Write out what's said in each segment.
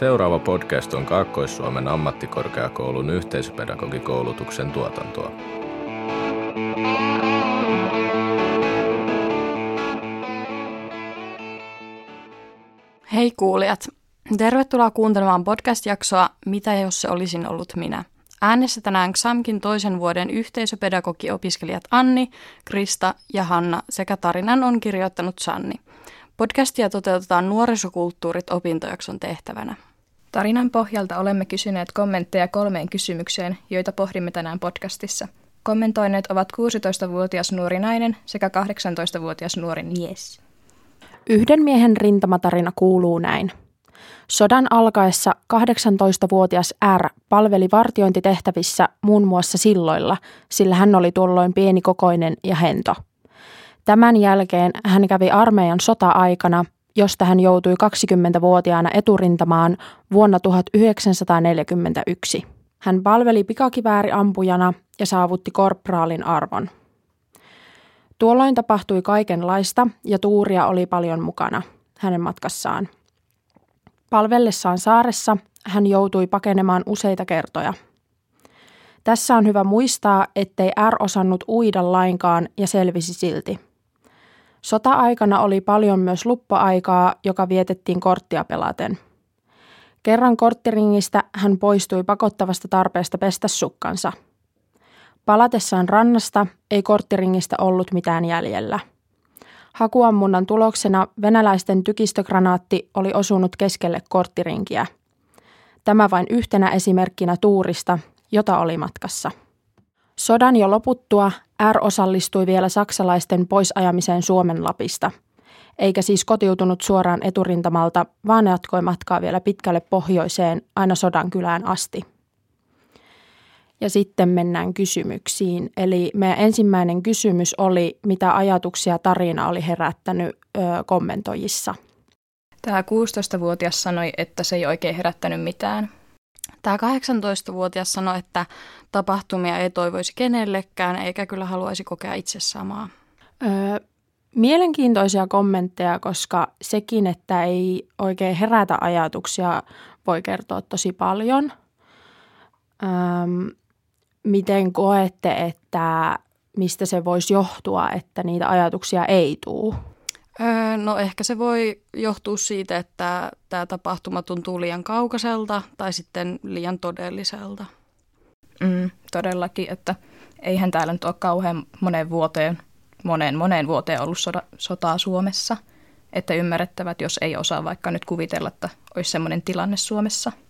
Seuraava podcast on Kaakkois-Suomen ammattikorkeakoulun yhteisöpedagogikoulutuksen tuotantoa. Hei kuulijat! Tervetuloa kuuntelemaan podcast-jaksoa Mitä jos se olisin ollut minä? Äänessä tänään XAMKin toisen vuoden yhteisöpedagogi-opiskelijat Anni, Krista ja Hanna sekä tarinan on kirjoittanut Sanni. Podcastia toteutetaan nuorisokulttuurit opintojakson tehtävänä. Tarinan pohjalta olemme kysyneet kommentteja kolmeen kysymykseen, joita pohdimme tänään podcastissa. Kommentoineet ovat 16-vuotias nuori nainen sekä 18-vuotias nuori mies. Yhden miehen rintamatarina kuuluu näin. Sodan alkaessa 18-vuotias R palveli vartiointitehtävissä muun muassa silloilla, sillä hän oli tuolloin pienikokoinen ja hento. Tämän jälkeen hän kävi armeijan sota-aikana, josta hän joutui 20-vuotiaana eturintamaan vuonna 1941. Hän palveli pikakivääriampujana ja saavutti korpraalin arvon. Tuolloin tapahtui kaikenlaista ja tuuria oli paljon mukana hänen matkassaan. Palvellessaan saaressa hän joutui pakenemaan useita kertoja. Tässä on hyvä muistaa, ettei R osannut uida lainkaan ja selvisi silti. Sota-aikana oli paljon myös luppa-aikaa, joka vietettiin korttia pelaten. Kerran korttiringistä hän poistui pakottavasta tarpeesta pestä sukkansa – Palatessaan rannasta ei korttiringistä ollut mitään jäljellä. Hakuammunnan tuloksena venäläisten tykistögranaatti oli osunut keskelle korttirinkiä. Tämä vain yhtenä esimerkkinä tuurista, jota oli matkassa. Sodan jo loputtua R osallistui vielä saksalaisten poisajamiseen Suomen Lapista, eikä siis kotiutunut suoraan eturintamalta, vaan jatkoi matkaa vielä pitkälle pohjoiseen aina sodan kylään asti. Ja sitten mennään kysymyksiin. Eli meidän ensimmäinen kysymys oli, mitä ajatuksia tarina oli herättänyt ö, kommentoijissa. Tämä 16-vuotias sanoi, että se ei oikein herättänyt mitään. Tämä 18-vuotias sanoi, että tapahtumia ei toivoisi kenellekään, eikä kyllä haluaisi kokea itse samaa. Öö, mielenkiintoisia kommentteja, koska sekin, että ei oikein herätä ajatuksia, voi kertoa tosi paljon. Öö, miten koette, että mistä se voisi johtua, että niitä ajatuksia ei tule? Öö, no ehkä se voi johtua siitä, että tämä tapahtuma tuntuu liian kaukaiselta tai sitten liian todelliselta. Mm, todellakin, että eihän täällä nyt ole kauhean moneen vuoteen, moneen moneen vuoteen ollut soda, sotaa Suomessa. Että ymmärrettävät, jos ei osaa vaikka nyt kuvitella, että olisi sellainen tilanne Suomessa –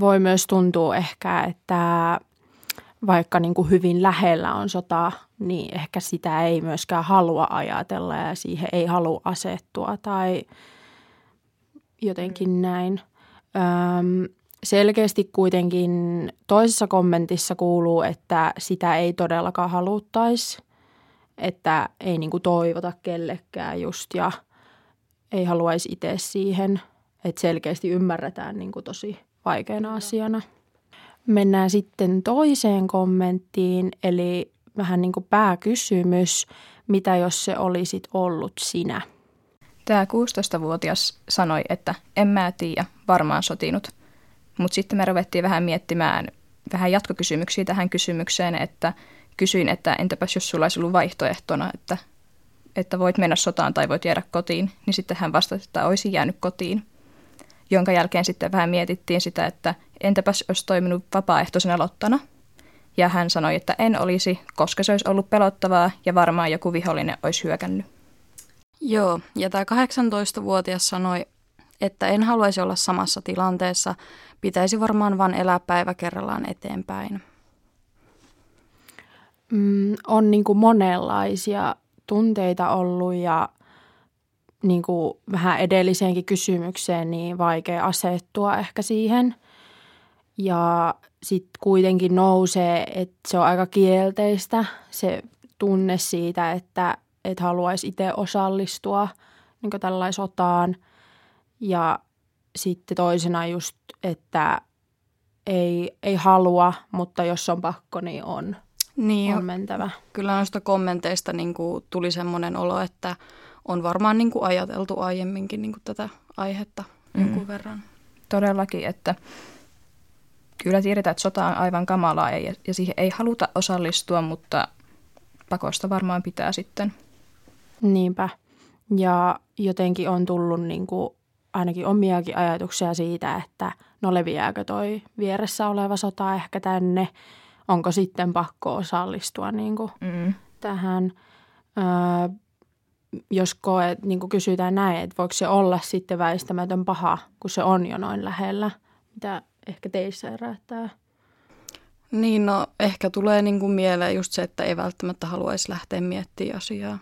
voi myös tuntua ehkä, että vaikka niin kuin hyvin lähellä on sota, niin ehkä sitä ei myöskään halua ajatella ja siihen ei halua asettua tai jotenkin näin. Öm, selkeästi kuitenkin toisessa kommentissa kuuluu, että sitä ei todellakaan haluttaisi, että ei niin kuin toivota kellekään just ja ei haluaisi itse siihen, että selkeästi ymmärretään niin kuin tosi vaikeana asiana. Mennään sitten toiseen kommenttiin, eli vähän niin kuin pääkysymys, mitä jos se olisit ollut sinä? Tämä 16-vuotias sanoi, että en mä tiedä, varmaan sotinut. Mutta sitten me ruvettiin vähän miettimään vähän jatkokysymyksiä tähän kysymykseen, että kysyin, että entäpäs jos sulla olisi ollut vaihtoehtona, että, että voit mennä sotaan tai voit jäädä kotiin, niin sitten hän vastasi, että olisi jäänyt kotiin jonka jälkeen sitten vähän mietittiin sitä, että entäpäs olisi toiminut vapaaehtoisena lottana. Ja hän sanoi, että en olisi, koska se olisi ollut pelottavaa ja varmaan joku vihollinen olisi hyökännyt. Joo, ja tämä 18-vuotias sanoi, että en haluaisi olla samassa tilanteessa, pitäisi varmaan vain elää päivä kerrallaan eteenpäin. Mm, on niin kuin monenlaisia tunteita ollut ja niin kuin vähän edelliseenkin kysymykseen, niin vaikea asettua ehkä siihen. Ja sitten kuitenkin nousee, että se on aika kielteistä se tunne siitä, että, että haluaisi itse osallistua niin tällaiseen sotaan. Ja sitten toisena just, että ei, ei halua, mutta jos on pakko, niin on, niin, on mentävä. Kyllä noista kommenteista niin kuin tuli semmoinen olo, että – on varmaan niin kuin ajateltu aiemminkin niin kuin tätä aihetta. jonkun mm. verran. Todellakin, että kyllä tiedetään, että sota on aivan kamalaa ja, ja siihen ei haluta osallistua, mutta pakosta varmaan pitää sitten. Niinpä. Ja jotenkin on tullut niin kuin ainakin omiakin ajatuksia siitä, että no leviääkö toi vieressä oleva sota ehkä tänne, onko sitten pakko osallistua niin kuin mm. tähän. Öö, jos koet, niin kuin kysytään näin, että voiko se olla sitten väistämätön paha, kun se on jo noin lähellä, mitä ehkä teissä herättää? Niin, no ehkä tulee niin kuin mieleen just se, että ei välttämättä haluaisi lähteä miettimään asiaa.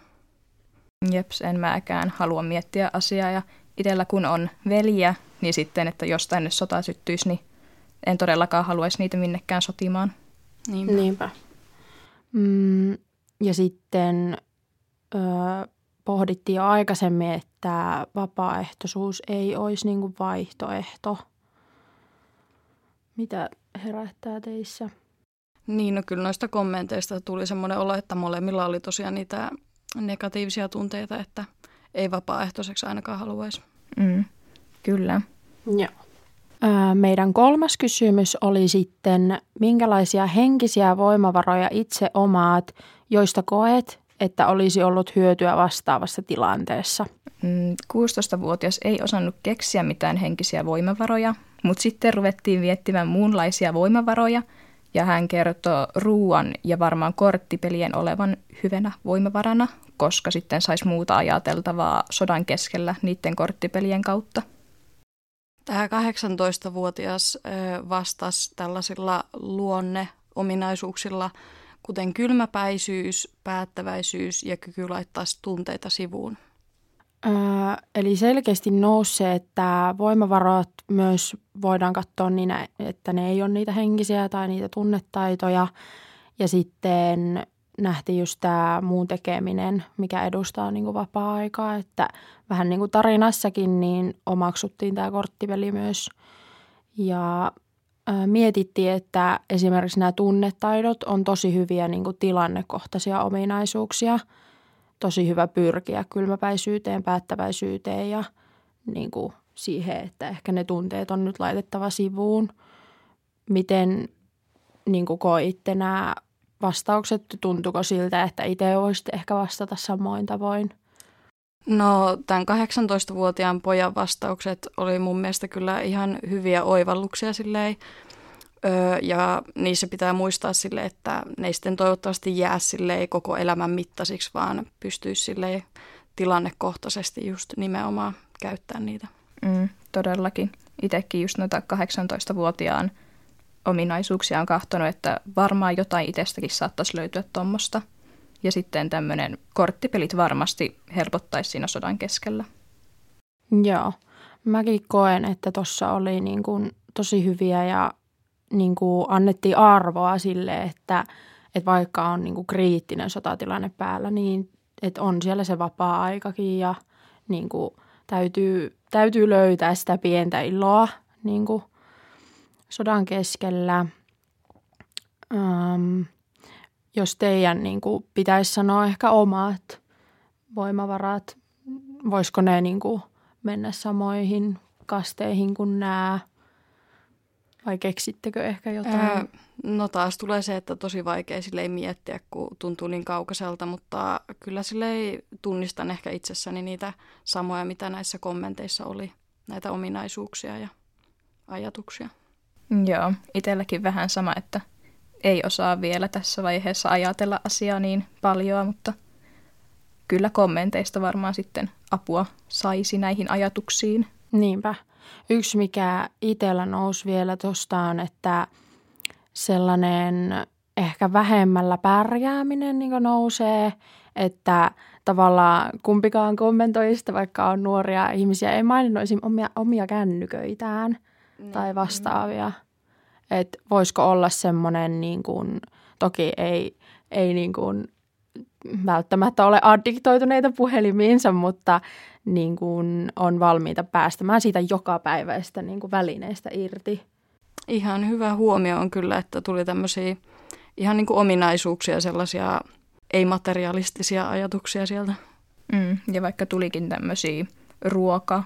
Jeps, en mäkään halua miettiä asiaa ja itsellä kun on veliä, niin sitten, että jos tänne sota syttyisi, niin en todellakaan haluaisi niitä minnekään sotimaan. Niinpä. Niinpä. Mm, ja sitten ö, pohdittiin jo aikaisemmin, että vapaaehtoisuus ei olisi niin kuin vaihtoehto. Mitä herättää teissä? Niin, no kyllä noista kommenteista tuli semmoinen olo, että molemmilla oli tosiaan niitä negatiivisia tunteita, että ei vapaaehtoiseksi ainakaan haluaisi. Mm, kyllä. Joo. Meidän kolmas kysymys oli sitten, minkälaisia henkisiä voimavaroja itse omaat, joista koet, että olisi ollut hyötyä vastaavassa tilanteessa? 16-vuotias mm, ei osannut keksiä mitään henkisiä voimavaroja, mutta sitten ruvettiin viettimään muunlaisia voimavaroja ja hän kertoo ruuan ja varmaan korttipelien olevan hyvänä voimavarana, koska sitten saisi muuta ajateltavaa sodan keskellä niiden korttipelien kautta. Tämä 18-vuotias vastasi tällaisilla luonneominaisuuksilla, kuten kylmäpäisyys, päättäväisyys ja kyky laittaa tunteita sivuun. Eli selkeästi nousi että voimavarat myös voidaan katsoa niin, että ne ei ole niitä henkisiä tai niitä tunnetaitoja. Ja sitten nähtiin just tämä muun tekeminen, mikä edustaa niin kuin vapaa-aikaa. Että vähän niin kuin tarinassakin niin omaksuttiin tämä korttipeli myös. Ja mietittiin, että esimerkiksi nämä tunnetaidot on tosi hyviä niin kuin tilannekohtaisia ominaisuuksia. Tosi hyvä pyrkiä kylmäpäisyyteen, päättäväisyyteen ja niin kuin siihen, että ehkä ne tunteet on nyt laitettava sivuun. Miten niin kuin koitte nämä vastaukset? Tuntuko siltä, että itse voisit ehkä vastata samoin tavoin? No tämän 18-vuotiaan pojan vastaukset oli mun mielestä kyllä ihan hyviä oivalluksia silleen. Öö, ja niissä pitää muistaa sille, että ne ei sitten toivottavasti jää silleen koko elämän mittaisiksi, vaan pystyisi silleen tilannekohtaisesti just nimenomaan käyttää niitä. Mm, todellakin. Itsekin just noita 18-vuotiaan – ominaisuuksia on kahtonut, että varmaan jotain itsestäkin saattaisi löytyä tuommoista. Ja sitten tämmöinen korttipelit varmasti helpottaisi siinä sodan keskellä. Joo. Mäkin koen, että tuossa oli niin kuin tosi hyviä ja niin kuin annettiin arvoa sille, että, että vaikka on niin kuin kriittinen sotatilanne päällä, niin että on siellä se vapaa-aikakin ja niin kuin täytyy, täytyy löytää sitä pientä iloa niin kuin sodan keskellä. Ähm, jos teidän niin kuin, pitäisi sanoa ehkä omat voimavarat, voisiko ne niin kuin, mennä samoihin kasteihin kuin nämä? Vai keksittekö ehkä jotain? Ää, no taas tulee se, että tosi vaikea sille ei miettiä, kun tuntuu niin kaukaiselta, mutta kyllä sille ei tunnistan ehkä itsessäni niitä samoja, mitä näissä kommenteissa oli, näitä ominaisuuksia ja ajatuksia. Joo, itselläkin vähän sama, että ei osaa vielä tässä vaiheessa ajatella asiaa niin paljon, mutta kyllä kommenteista varmaan sitten apua saisi näihin ajatuksiin. Niinpä. Yksi, mikä itsellä nousi vielä tuosta on, että sellainen ehkä vähemmällä pärjääminen niin nousee, että tavallaan kumpikaan kommentoista, vaikka on nuoria ihmisiä, ei maininnut omia, omia kännyköitään – niin. tai vastaavia. Että voisiko olla semmoinen, niin kuin, toki ei, ei niin kuin välttämättä ole addiktoituneita puhelimiinsa, mutta niin kuin on valmiita päästämään siitä jokapäiväistä niin kuin välineestä irti. Ihan hyvä huomio on kyllä, että tuli tämmöisiä ihan niin kuin ominaisuuksia, sellaisia ei-materialistisia ajatuksia sieltä. Mm, ja vaikka tulikin tämmöisiä ruoka,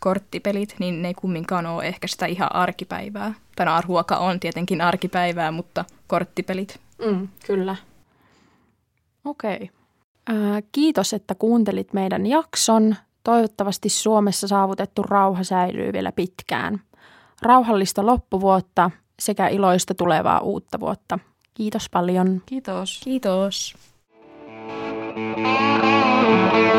korttipelit, niin ne ei kumminkaan ole ehkä sitä ihan arkipäivää. Tai no, ruoka on tietenkin arkipäivää, mutta korttipelit. Mm, kyllä. Okei. Okay. kiitos, että kuuntelit meidän jakson. Toivottavasti Suomessa saavutettu rauha säilyy vielä pitkään. Rauhallista loppuvuotta sekä iloista tulevaa uutta vuotta. Kiitos paljon. Kiitos. Kiitos. Thank you.